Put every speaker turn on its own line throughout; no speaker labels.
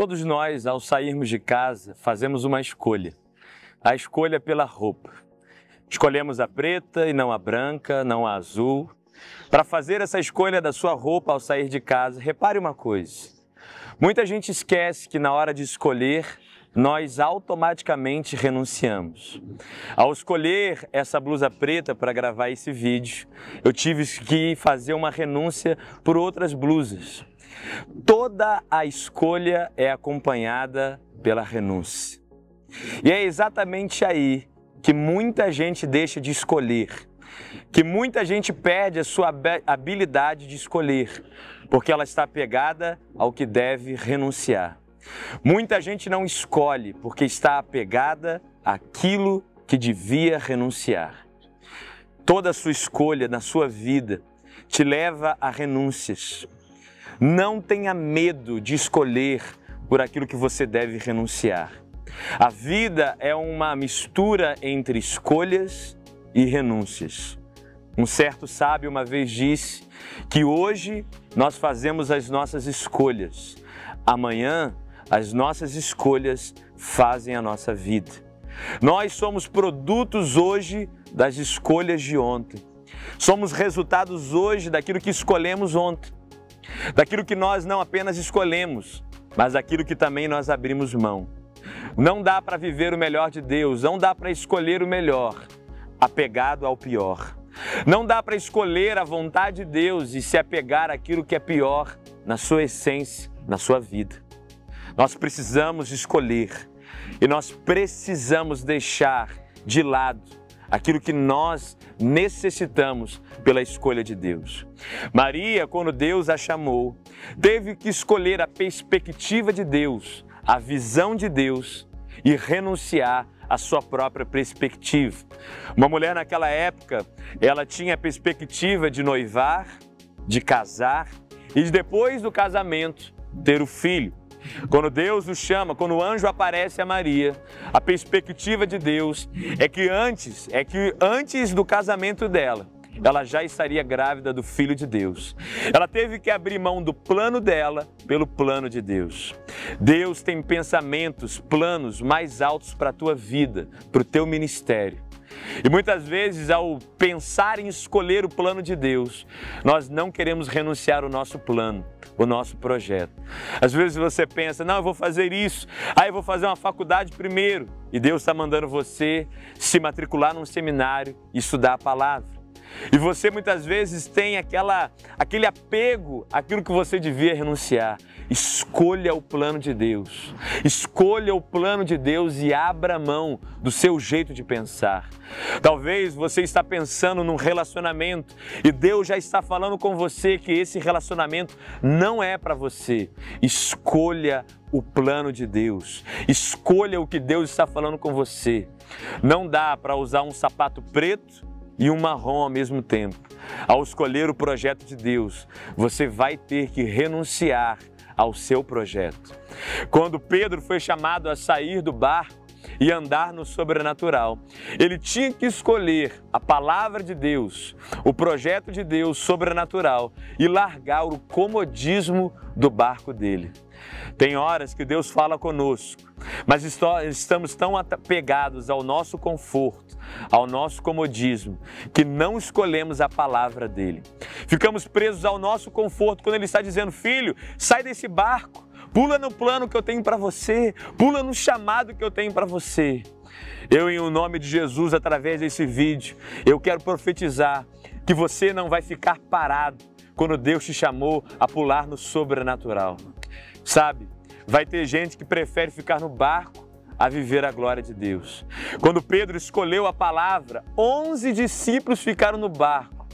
Todos nós, ao sairmos de casa, fazemos uma escolha. A escolha pela roupa. Escolhemos a preta e não a branca, não a azul. Para fazer essa escolha da sua roupa ao sair de casa, repare uma coisa. Muita gente esquece que na hora de escolher, nós automaticamente renunciamos. Ao escolher essa blusa preta para gravar esse vídeo, eu tive que fazer uma renúncia por outras blusas. Toda a escolha é acompanhada pela renúncia. E é exatamente aí que muita gente deixa de escolher, que muita gente perde a sua habilidade de escolher, porque ela está pegada ao que deve renunciar. Muita gente não escolhe porque está apegada àquilo que devia renunciar. Toda a sua escolha na sua vida te leva a renúncias. Não tenha medo de escolher por aquilo que você deve renunciar. A vida é uma mistura entre escolhas e renúncias. Um certo sábio uma vez disse que hoje nós fazemos as nossas escolhas, amanhã as nossas escolhas fazem a nossa vida. Nós somos produtos hoje das escolhas de ontem. Somos resultados hoje daquilo que escolhemos ontem. Daquilo que nós não apenas escolhemos, mas daquilo que também nós abrimos mão. Não dá para viver o melhor de Deus, não dá para escolher o melhor, apegado ao pior. Não dá para escolher a vontade de Deus e se apegar àquilo que é pior na sua essência, na sua vida. Nós precisamos escolher e nós precisamos deixar de lado aquilo que nós necessitamos pela escolha de Deus. Maria, quando Deus a chamou, teve que escolher a perspectiva de Deus, a visão de Deus e renunciar à sua própria perspectiva. Uma mulher naquela época, ela tinha a perspectiva de noivar, de casar e depois do casamento ter o filho. Quando Deus o chama, quando o anjo aparece a Maria, a perspectiva de Deus é que antes, é que antes do casamento dela, ela já estaria grávida do filho de Deus. Ela teve que abrir mão do plano dela pelo plano de Deus. Deus tem pensamentos, planos mais altos para a tua vida, para o teu ministério. E muitas vezes, ao pensar em escolher o plano de Deus, nós não queremos renunciar ao nosso plano, o nosso projeto. Às vezes você pensa, não, eu vou fazer isso, aí eu vou fazer uma faculdade primeiro, e Deus está mandando você se matricular num seminário e estudar a palavra. E você muitas vezes tem aquela, aquele apego àquilo que você devia renunciar. Escolha o plano de Deus. Escolha o plano de Deus e abra mão do seu jeito de pensar. Talvez você está pensando num relacionamento e Deus já está falando com você que esse relacionamento não é para você. Escolha o plano de Deus. Escolha o que Deus está falando com você. Não dá para usar um sapato preto e um marrom ao mesmo tempo. Ao escolher o projeto de Deus, você vai ter que renunciar ao seu projeto. Quando Pedro foi chamado a sair do barco e andar no sobrenatural, ele tinha que escolher a palavra de Deus, o projeto de Deus sobrenatural e largar o comodismo do barco dele. Tem horas que Deus fala conosco, mas estamos tão apegados ao nosso conforto, ao nosso comodismo, que não escolhemos a palavra dele. Ficamos presos ao nosso conforto quando ele está dizendo: Filho, sai desse barco, pula no plano que eu tenho para você, pula no chamado que eu tenho para você. Eu, em o nome de Jesus, através desse vídeo, eu quero profetizar que você não vai ficar parado quando Deus te chamou a pular no sobrenatural. Sabe, vai ter gente que prefere ficar no barco a viver a glória de Deus. Quando Pedro escolheu a palavra, 11 discípulos ficaram no barco,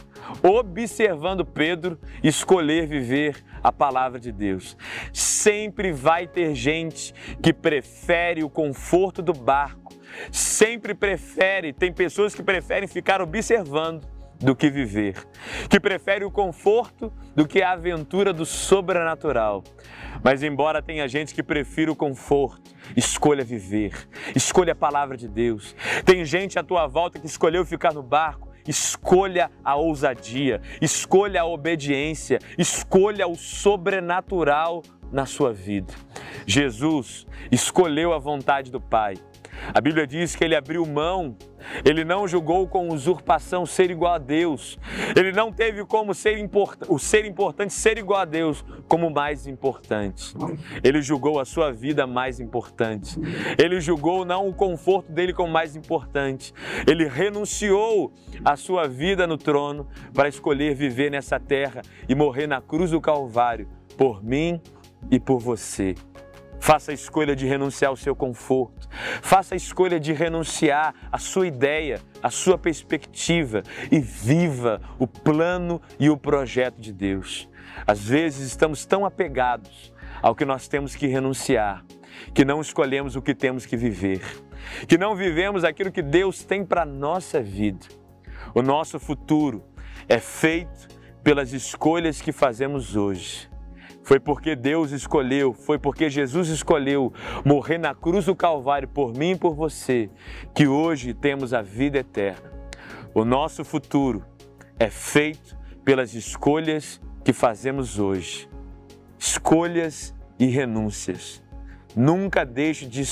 observando Pedro escolher viver a palavra de Deus. Sempre vai ter gente que prefere o conforto do barco, sempre prefere, tem pessoas que preferem ficar observando do que viver, que prefere o conforto do que a aventura do sobrenatural. Mas embora tenha gente que prefira o conforto, escolha viver, escolha a palavra de Deus. Tem gente à tua volta que escolheu ficar no barco, escolha a ousadia, escolha a obediência, escolha o sobrenatural na sua vida. Jesus escolheu a vontade do Pai. A Bíblia diz que ele abriu mão, ele não julgou com usurpação ser igual a Deus, ele não teve como ser import... o ser importante ser igual a Deus como mais importante. Ele julgou a sua vida mais importante. Ele julgou não o conforto dele como mais importante. Ele renunciou à sua vida no trono para escolher viver nessa terra e morrer na cruz do Calvário por mim e por você. Faça a escolha de renunciar ao seu conforto. Faça a escolha de renunciar à sua ideia, à sua perspectiva e viva o plano e o projeto de Deus. Às vezes estamos tão apegados ao que nós temos que renunciar, que não escolhemos o que temos que viver, que não vivemos aquilo que Deus tem para a nossa vida. O nosso futuro é feito pelas escolhas que fazemos hoje. Foi porque Deus escolheu, foi porque Jesus escolheu morrer na cruz do Calvário por mim e por você, que hoje temos a vida eterna. O nosso futuro é feito pelas escolhas que fazemos hoje. Escolhas e renúncias. Nunca deixe de,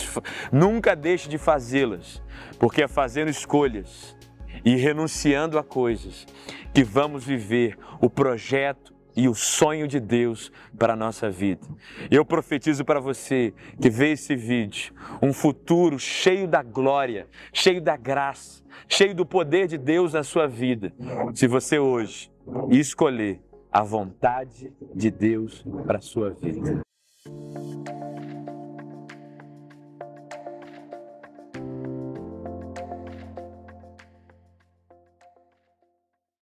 nunca deixe de fazê-las, porque é fazendo escolhas e renunciando a coisas que vamos viver o projeto e o sonho de Deus para a nossa vida. Eu profetizo para você que vê esse vídeo, um futuro cheio da glória, cheio da graça, cheio do poder de Deus na sua vida. Se você hoje escolher a vontade de Deus para a sua vida.